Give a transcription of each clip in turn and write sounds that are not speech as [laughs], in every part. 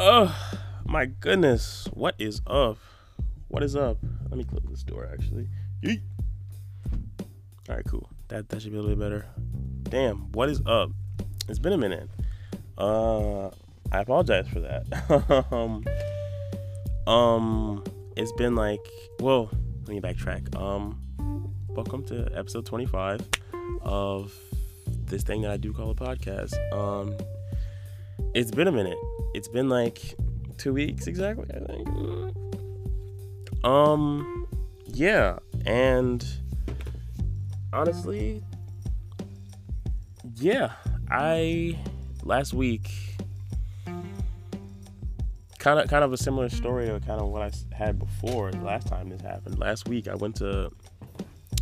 Oh my goodness, what is up? What is up? Let me close this door actually. Yeet. All right, cool. That that should be a little bit better. Damn, what is up? It's been a minute. Uh, I apologize for that. [laughs] um, um, it's been like, well, let me backtrack. Um, welcome to episode 25 of this thing that I do call a podcast. Um, it's been a minute. It's been like two weeks exactly, I think. Um, yeah, and honestly, yeah, I last week kind of kind of a similar story to kind of what I had before last time this happened. Last week I went to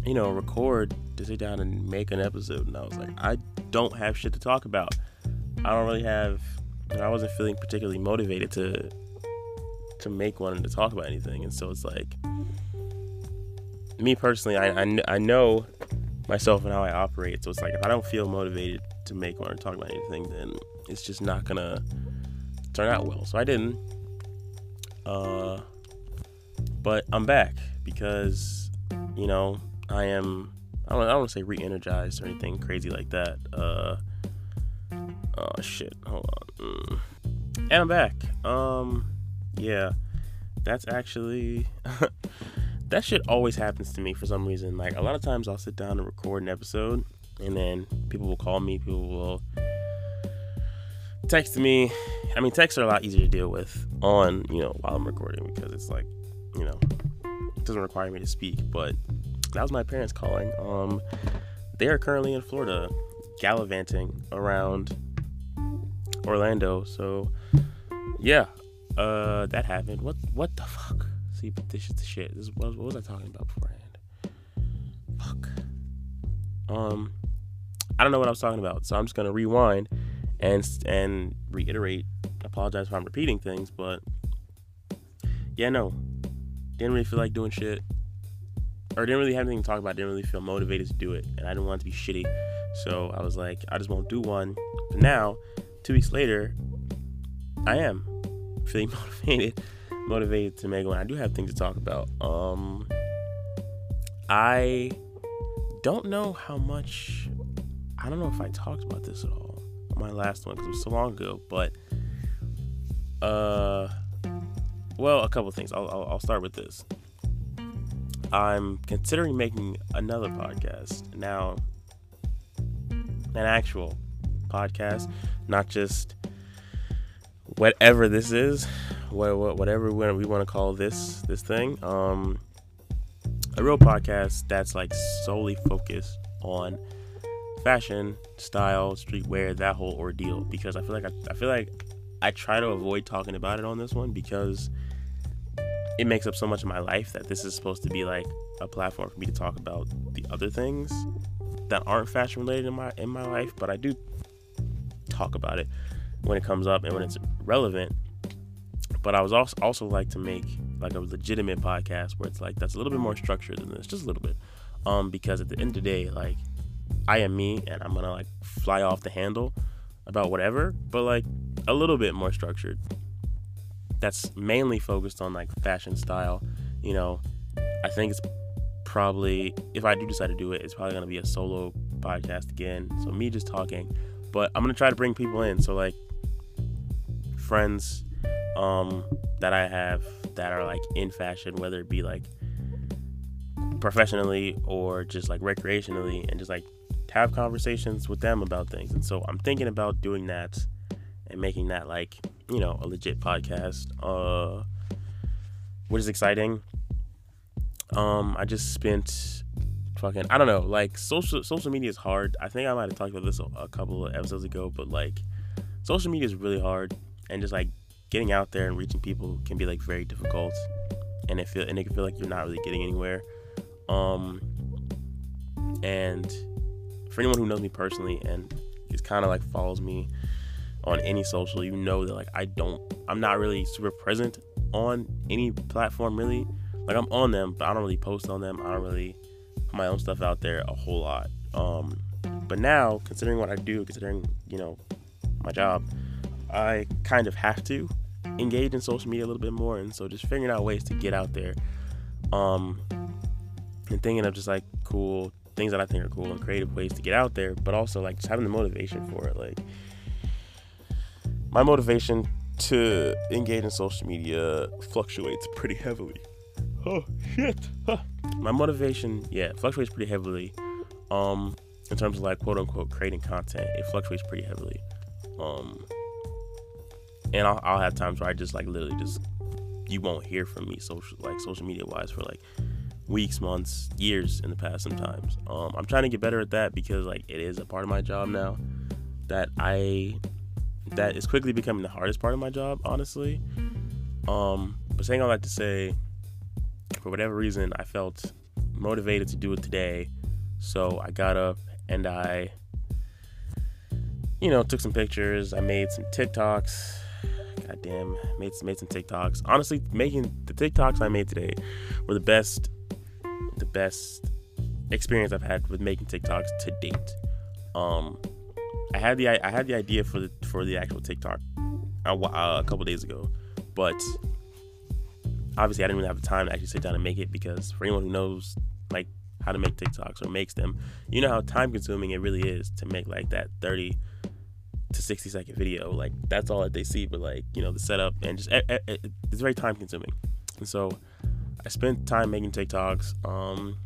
you know record to sit down and make an episode, and I was like, I don't have shit to talk about. I don't really have. And I wasn't feeling particularly motivated to to make one and to talk about anything, and so it's like me personally, I, I, I know myself and how I operate. So it's like if I don't feel motivated to make one or talk about anything, then it's just not gonna turn out well. So I didn't. Uh, but I'm back because you know I am. I don't. I don't want to say re-energized or anything crazy like that. Uh. Oh shit. Hold on. And I'm back. Um. Yeah. That's actually. [laughs] that shit always happens to me for some reason. Like a lot of times I'll sit down and record an episode and then people will call me, people will text me. I mean, texts are a lot easier to deal with on, you know, while I'm recording because it's like, you know, it doesn't require me to speak, but that was my parents calling. Um they are currently in Florida gallivanting around Orlando. So, yeah, uh that happened. What what the fuck? See, but this is the shit. This is, what, what was I talking about beforehand? Fuck. Um, I don't know what I was talking about, so I'm just gonna rewind and and reiterate. Apologize if I'm repeating things, but yeah, no, didn't really feel like doing shit, or didn't really have anything to talk about. Didn't really feel motivated to do it, and I didn't want it to be shitty. So I was like, I just won't do one. But now, two weeks later, I am feeling [laughs] motivated motivated to make one. I do have things to talk about. Um, I don't know how much. I don't know if I talked about this at all my last one because it was so long ago. But uh, well, a couple things. I'll, I'll, I'll start with this. I'm considering making another podcast now, an actual podcast, not just whatever this is whatever we want to call this this thing um a real podcast that's like solely focused on fashion style streetwear that whole ordeal. Because i feel like I, I feel like i try to avoid talking about it on this one because it makes up so much of my life that this is supposed to be like a platform for me to talk about the other things that aren't fashion related in my in my life. But i do talk about it when it comes up and when it's relevant but I was also also like to make like a legitimate podcast where it's like that's a little bit more structured than this, just a little bit. Um, because at the end of the day, like I am me and I'm gonna like fly off the handle about whatever, but like a little bit more structured. That's mainly focused on like fashion style. You know, I think it's probably if I do decide to do it, it's probably gonna be a solo podcast again. So me just talking, but I'm gonna try to bring people in. So like friends um, that I have that are like in fashion, whether it be like professionally or just like recreationally, and just like have conversations with them about things. And so I'm thinking about doing that and making that like you know a legit podcast, uh, which is exciting. Um, I just spent fucking I don't know like social social media is hard. I think I might have talked about this a, couple of episodes ago, but like social media is really hard and just like getting out there and reaching people can be like very difficult, and it feel and it can feel like you're not really getting anywhere. Um, and for anyone who knows me personally and is kind of like follows me on any social, you know that like I don't, I'm not really super present on any platform really. Like I'm on them, but I don't really post on them. I don't really put my own stuff out there a whole lot. Um, but now, considering what I do, considering you know my job, I kind of have to engage in social media a little bit more, and so just figuring out ways to get out there, um, and thinking of just like cool things that I think are cool and creative ways to get out there, but also like just having the motivation for it. Like my motivation to engage in social media fluctuates pretty heavily. Oh shit! My motivation, yeah, fluctuates pretty heavily. Um, in terms of like quote unquote creating content, it fluctuates pretty heavily. Um, and I'll, I'll have times where I just like literally just you won't hear from me social like social media wise for like weeks, months, years in the past sometimes. Um, I'm trying to get better at that because like it is a part of my job now that I that is quickly becoming the hardest part of my job, honestly. Um, but saying all that to say, for whatever reason, I felt motivated to do it today. So I got up and I, you know, took some pictures. I made some TikToks. God damn, made made some TikToks. Honestly, making the TikToks I made today were the best, the best experience I've had with making TikToks to date. Um, I had the I had the idea for the for the actual TikTok a, a couple days ago, but obviously I didn't really have the time to actually sit down and make it because for anyone who knows like how to make TikToks or makes them, you know how time consuming it really is to make like that 30 to 60 second video. Like that's all that they see, but like, you know, the setup and just it's very time consuming. And so I spent time making TikToks, um,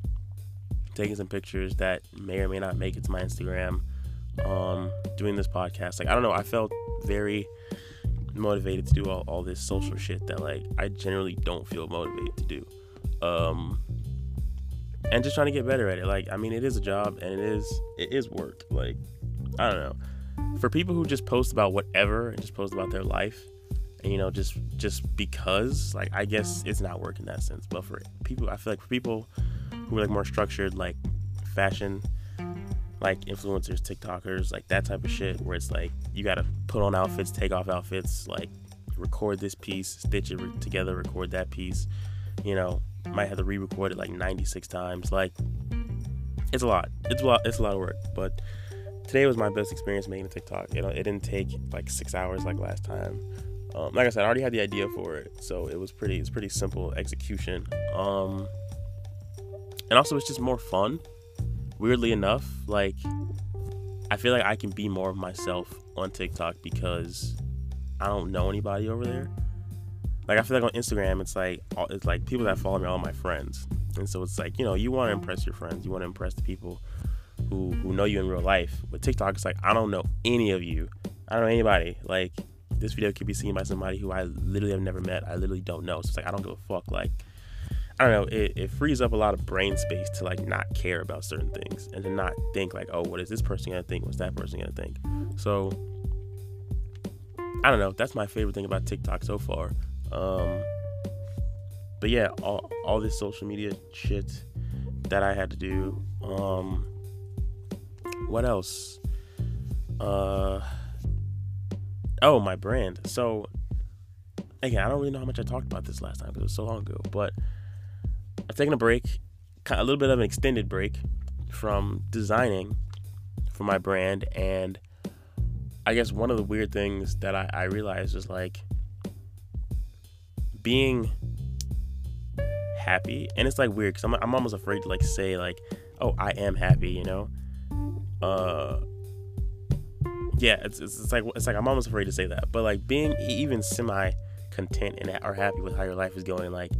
taking some pictures that may or may not make it to my Instagram, um, doing this podcast. Like, I don't know, I felt very motivated to do all, all this social shit that like I generally don't feel motivated to do. Um, and just trying to get better at it. Like, I mean, it is a job and it is it is work. Like, I don't know. For people who just post about whatever and just post about their life, and you know, just just because, like, I guess it's not work in that sense. But for people, I feel like for people who are like more structured, like fashion, like influencers, TikTokers, like that type of shit, where it's like you gotta put on outfits, take off outfits, like record this piece, stitch it together, record that piece. You know, might have to re-record it like 96 times. Like, it's a lot. It's a lot. It's a lot of work. But today was my best experience making a TikTok. You know, it didn't take like six hours like last time. Um, like I said, I already had the idea for it, so it was pretty. It's pretty simple execution. Um, and also, it's just more fun weirdly enough, like I feel like I can be more of myself on TikTok because I don't know anybody over there. Like I feel like on Instagram, it's like it's like people that follow me are all my friends, and so it's like you know you want to impress your friends, you want to impress the people who who know you in real life. With TikTok, it's like I don't know any of you, I don't know anybody. Like this video could be seen by somebody who I literally have never met, I literally don't know. So it's like I don't give a fuck. Like I don't know, it, it frees up a lot of brain space to like not care about certain things and to not think like, oh, what is this person gonna think? What's that person gonna think? So I don't know. That's my favorite thing about TikTok so far. Um, but yeah, all, all this social media shit that I had to do. Um, what else? Uh, oh, my brand. So again, I don't really know how much I talked about this last time because it was so long ago, but I've taken a break, a little bit of an extended break from designing for my brand. And I guess one of the weird things that I, I realized is like being happy. And it's like weird because I'm, I'm almost afraid to like say, like, oh, I am happy, you know? Uh, yeah, it's, it's, it's like it's like I'm almost afraid to say that, but like being even semi content and are happy with how your life is going, like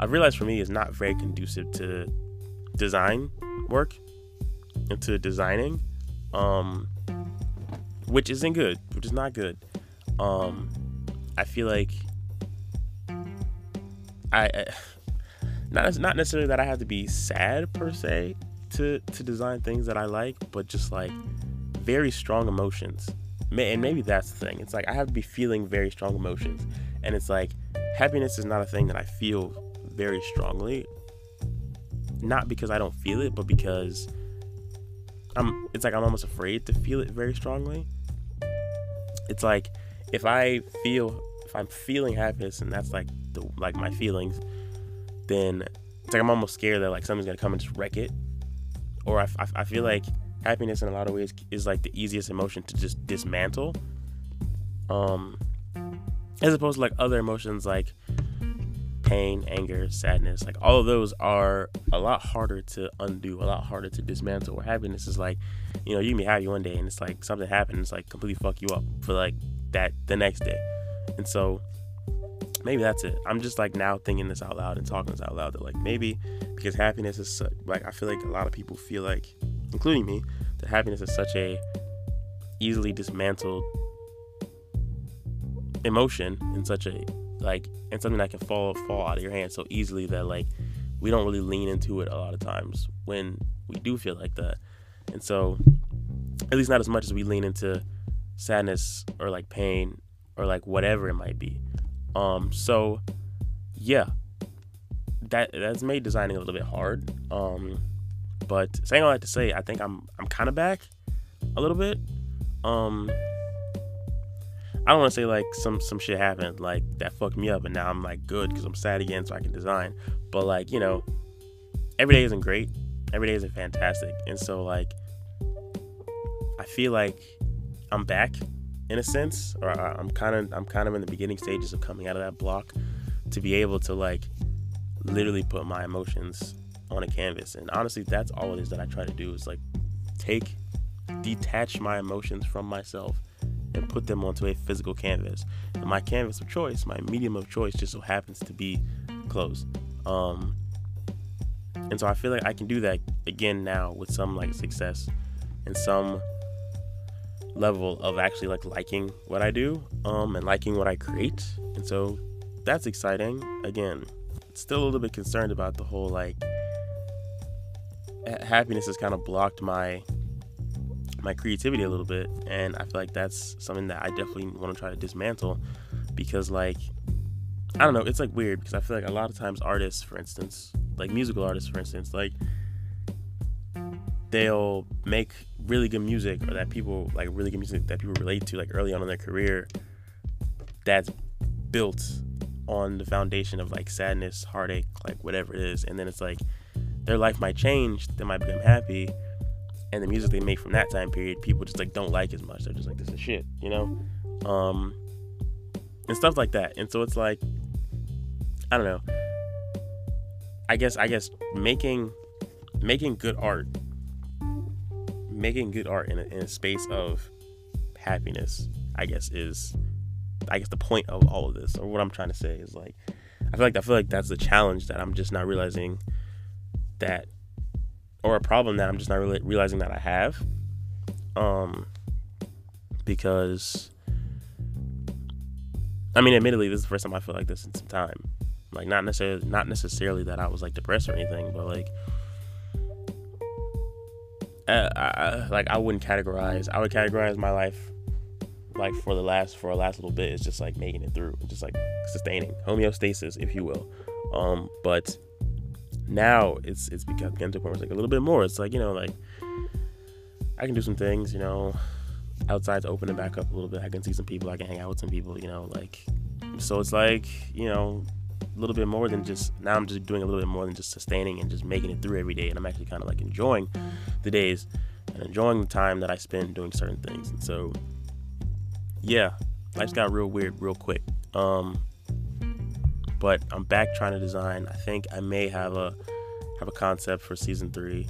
I've realized for me is not very conducive to design work and to designing, um, which isn't good, which is not good. Um, I feel like I, I [sighs] not not necessarily that I have to be sad per se to to design things that I like, but just like very strong emotions. And maybe that's the thing. It's like I have to be feeling very strong emotions, and it's like happiness is not a thing that I feel very strongly. Not because I don't feel it, but because I'm it's like I'm almost afraid to feel it very strongly. It's like if I feel if I'm feeling happiness and that's like the like my feelings, then it's like I'm almost scared that like something's gonna come and just wreck it. Or I, I, I feel like happiness in a lot of ways is like the easiest emotion to just dismantle. Um, as opposed to like other emotions like pain, anger, sadness, like all of those are a lot harder to undo, a lot harder to dismantle. Where happiness is like, you know, you can be happy one day and it's like something happens, it's like completely fuck you up for like that the next day. And so maybe that's it. I'm just like now thinking this out loud and talking this out loud that like maybe because happiness is like I feel like a lot of people feel like, including me, that happiness is such a easily dismantled emotion in such a like and something that can fall fall out of your hand so easily that like we don't really lean into it a lot of times when we do feel like that. And so at least not as much as we lean into sadness or like pain or like whatever it might be. Um so yeah. That that's made designing a little bit hard. Um but saying all that to say, I think I'm I'm kind of back a little bit. Um I don't want to say like some some shit happened like that fucked me up and now I'm like good because I'm sad again so I can design. But like you know, every day isn't great. Every day isn't fantastic, and so like I feel like I'm back in a sense, or I'm kind of I'm kind of in the beginning stages of coming out of that block to be able to like literally put my emotions on a canvas. And honestly, that's all it is that I try to do is like take detach my emotions from myself and put them onto a physical canvas. And my canvas of choice, my medium of choice, just so happens to be clothes. Um, and so I feel like I can do that again now with some like success and some level of actually like liking what I do um, and liking what I create. And so that's exciting. Again, still a little bit concerned about the whole like happiness has kind of blocked my my creativity a little bit and i feel like that's something that i definitely want to try to dismantle because like i don't know it's like weird because i feel like a lot of times artists for instance like musical artists for instance like they'll make really good music or that people like really good music that people relate to like early on in their career that's built on the foundation of like sadness heartache like whatever it is and then it's like their life might change they might become happy and the music they make from that time period, people just like don't like as much. They're just like, this is shit, you know? Um, and stuff like that. And so it's like, I don't know. I guess I guess making making good art, making good art in a, in a space of happiness, I guess is, I guess the point of all of this, or what I'm trying to say is like, I feel like I feel like that's the challenge that I'm just not realizing that or a problem that I'm just not really realizing that I have. Um, because I mean, admittedly, this is the first time I feel like this in some time. Like, not necessarily, not necessarily that I was like depressed or anything, but like, uh, I, like I wouldn't categorize. I would categorize my life like for the last for a last little bit is just like making it through, just like sustaining homeostasis, if you will. Um, but now it's it's become getting to point where it's like a little bit more. It's like you know like I can do some things, you know, outside's opening back up a little bit. I can see some people. I can hang out with some people, you know, like so it's like you know a little bit more than just now I'm just doing a little bit more than just sustaining and just making it through every day and I'm actually kind of like enjoying the days and enjoying the time that I spend doing certain things and so yeah life's got real weird real quick um but I'm back trying to design. I think I may have a have a concept for season three.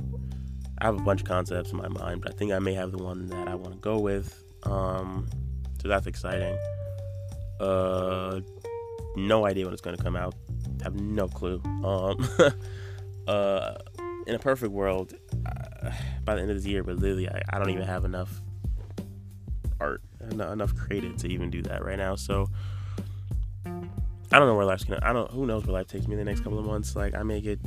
I have a bunch of concepts in my mind, but I think I may have the one that I want to go with. Um, so that's exciting. Uh, no idea when it's going to come out. Have no clue. Um, [laughs] uh, in a perfect world, uh, by the end of this year, but literally, I, I don't even have enough art, enough created to even do that right now. So I don't know where life's gonna. I don't. Who knows where life takes me in the next couple of months? Like I may get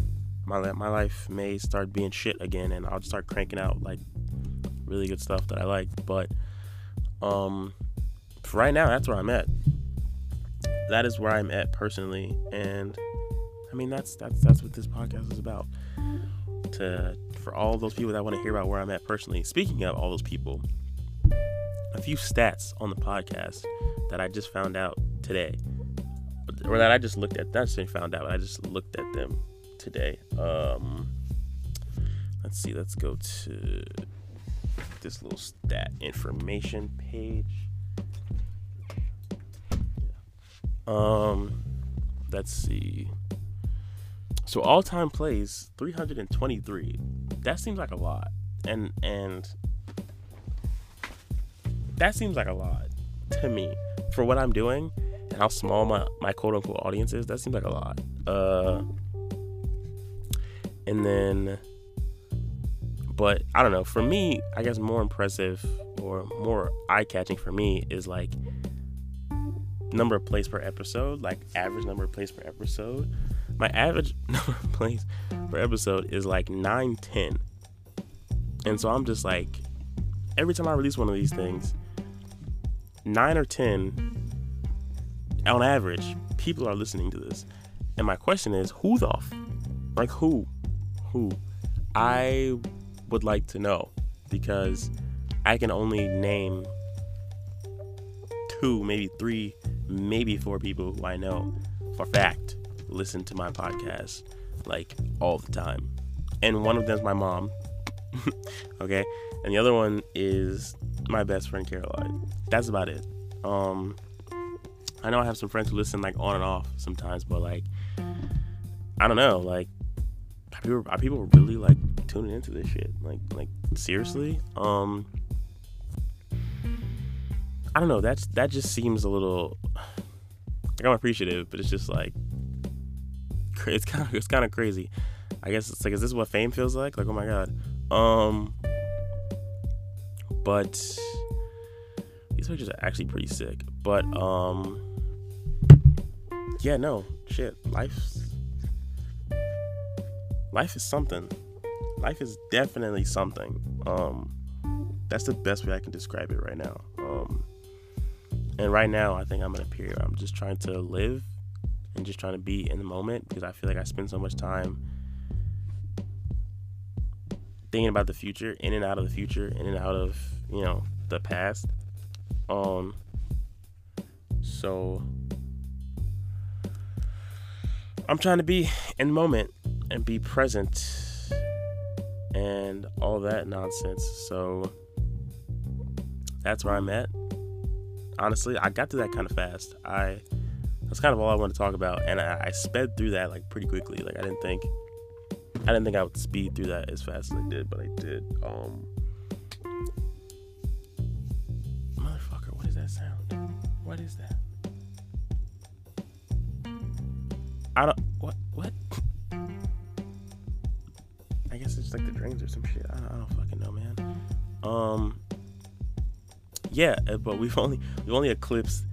my my life may start being shit again, and I'll start cranking out like really good stuff that I like. But um, right now, that's where I'm at. That is where I'm at personally, and I mean that's that's that's what this podcast is about. To for all those people that want to hear about where I'm at personally. Speaking of all those people, a few stats on the podcast that I just found out today or that I just looked at. That's I found out. I just looked at them today. Um, let's see. Let's go to this little stat information page. Um, let's see. So all time plays 323. That seems like a lot. And and that seems like a lot to me for what I'm doing how small my, my quote unquote audience is. That seems like a lot. Uh, and then, but I don't know. For me, I guess more impressive or more eye catching for me is like number of plays per episode, like average number of plays per episode. My average [laughs] number of plays per episode is like 9, 10. And so I'm just like, every time I release one of these things, 9 or 10 on average, people are listening to this. And my question is, who the f- like who? Who? I would like to know because I can only name two, maybe three, maybe four people who I know for fact listen to my podcast like all the time. And one of them is my mom. [laughs] okay? And the other one is my best friend Caroline. That's about it. Um I know I have some friends who listen like on and off sometimes, but like I don't know, like are people, are people really like tuning into this shit? Like like seriously? Um I don't know, that's that just seems a little like I'm appreciative, but it's just like it's kind of it's kind of crazy. I guess it's like is this what fame feels like? Like oh my god. Um but these pictures are actually pretty sick. But um yeah, no, shit. Life's life is something. Life is definitely something. Um, that's the best way I can describe it right now. Um, and right now, I think I'm in a period I'm just trying to live and just trying to be in the moment because I feel like I spend so much time thinking about the future, in and out of the future, in and out of you know the past. Um, so I'm trying to be in the moment and be present and all that nonsense. So that's where I'm at. Honestly, I got to that kind of fast. I that's kind of all I want to talk about, and I, I sped through that like pretty quickly. Like I didn't think I didn't think I would speed through that as fast as I did, but I did. Um, I don't. What? What? I guess it's like the drains or some shit. I don't, I don't fucking know, man. Um. Yeah, uh, but we've only we've only eclipsed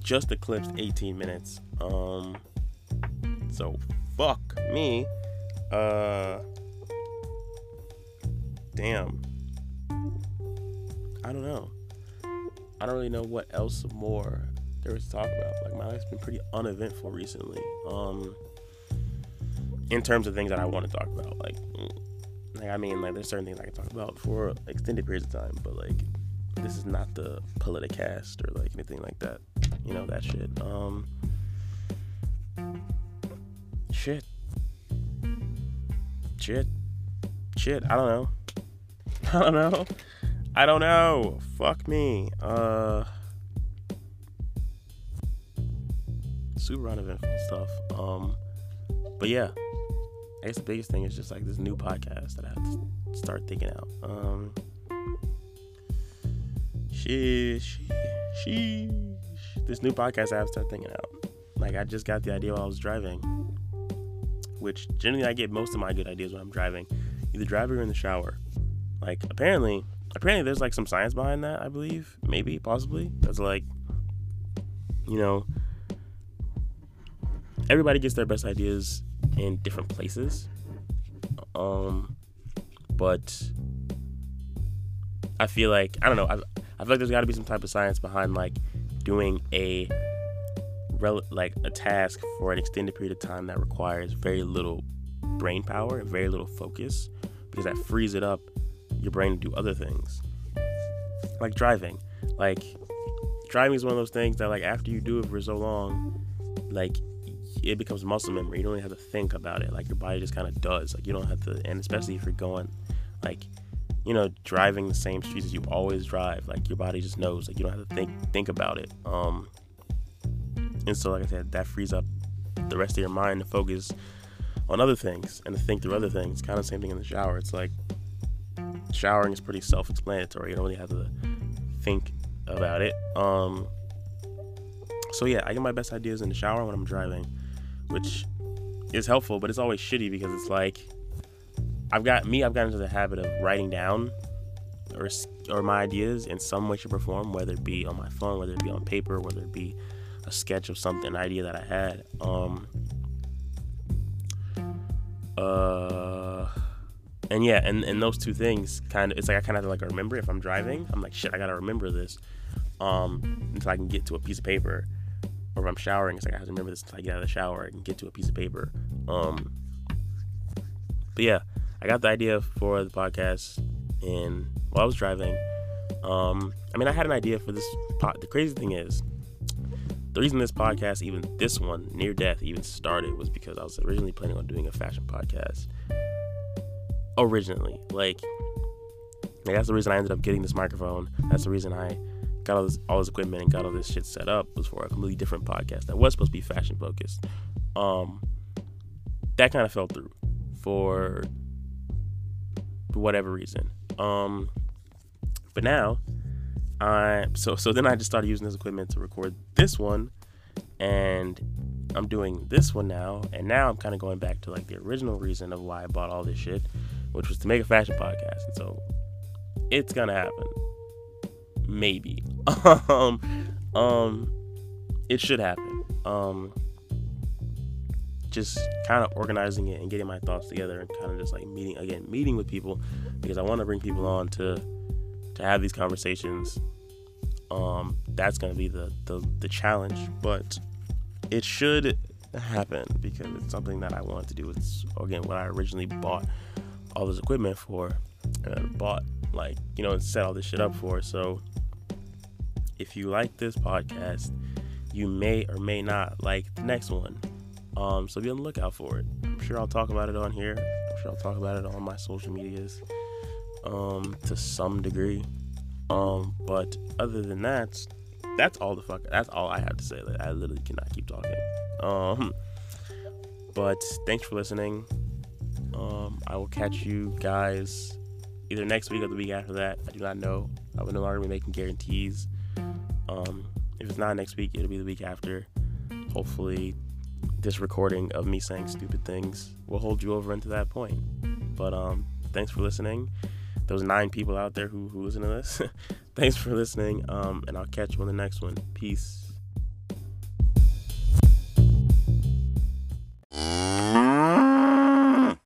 just eclipsed 18 minutes. Um. So fuck me. Uh. Damn. I don't know. I don't really know what else more there was to talk about. Like my life's been pretty uneventful recently. Um, in terms of things that I want to talk about, like, like I mean, like there's certain things I can talk about for extended periods of time, but like this is not the politicast or like anything like that. You know that shit. Um, shit, shit, shit. I don't know. [laughs] I don't know. I don't know. Fuck me. Uh. Super uneventful stuff. Um, but yeah, I guess the biggest thing is just like this new podcast that I have to start thinking out. Um, sheesh, sheesh. This new podcast I have to start thinking out. Like I just got the idea while I was driving, which generally I get most of my good ideas when I'm driving, either driving or in the shower. Like apparently, apparently there's like some science behind that. I believe, maybe, possibly. That's like, you know, everybody gets their best ideas in different places. Um, but I feel like I don't know. I, I feel like there's got to be some type of science behind like doing a rel- like a task for an extended period of time that requires very little brain power and very little focus because that frees it up your brain to do other things like driving like driving is one of those things that like after you do it for so long like it becomes muscle memory. You don't even have to think about it. Like your body just kind of does. Like you don't have to, and especially if you're going, like, you know, driving the same streets as you always drive. Like your body just knows. Like you don't have to think think about it. Um, And so, like I said, that frees up the rest of your mind to focus on other things and to think through other things. It's Kind of the same thing in the shower. It's like showering is pretty self-explanatory. You don't really have to think about it. Um, so yeah, I get my best ideas in the shower when I'm driving, which is helpful, but it's always shitty because it's like I've got me. I've gotten into the habit of writing down or or my ideas in some way, shape, or form, whether it be on my phone, whether it be on paper, whether it be a sketch of something, an idea that I had. Um, uh, and yeah, and, and those two things kind of, it's like I kind of have to like remember if I'm driving, I'm like, shit, I gotta remember this um, until I can get to a piece of paper. Or if I'm showering, it's like I have to remember this until I get out of the shower and get to a piece of paper. Um, but yeah, I got the idea for the podcast and while I was driving. Um, I mean, I had an idea for this. Pod- the crazy thing is, the reason this podcast, even this one, Near Death, even started was because I was originally planning on doing a fashion podcast. Originally, like, like that's the reason I ended up getting this microphone. That's the reason I got all this, all this equipment and got all this shit set up was for a completely different podcast that was supposed to be fashion focused. Um, that kind of fell through for whatever reason. Um, but now I so so then I just started using this equipment to record this one, and I'm doing this one now, and now I'm kind of going back to like the original reason of why I bought all this shit, which was to make a fashion podcast, and so it's gonna happen, maybe. [laughs] um, um, it should happen. Um, just kind of organizing it and getting my thoughts together and kind of just like meeting again, meeting with people because I want to bring people on to to have these conversations. Um, that's going to be the, the the challenge, but it should happen because it's something that I wanted to do. It's again what I originally bought all this equipment for, and bought like you know and set all this shit up for. So if you like this podcast, you may or may not like the next one. Um, so be on the lookout for it. I'm sure I'll talk about it on here. I'm sure I'll talk about it on my social medias um, to some degree. Um, but other than that, that's all the fuck. That's all I have to say. Like, I literally cannot keep talking. Um, but thanks for listening. Um, I will catch you guys either next week or the week after that. I do not know. I will no longer be making guarantees. Um, if it's not next week, it'll be the week after. Hopefully, this recording of me saying stupid things will hold you over into that point. But um, thanks for listening. Those nine people out there who, who listen to this, [laughs] thanks for listening. Um, and I'll catch you on the next one. Peace.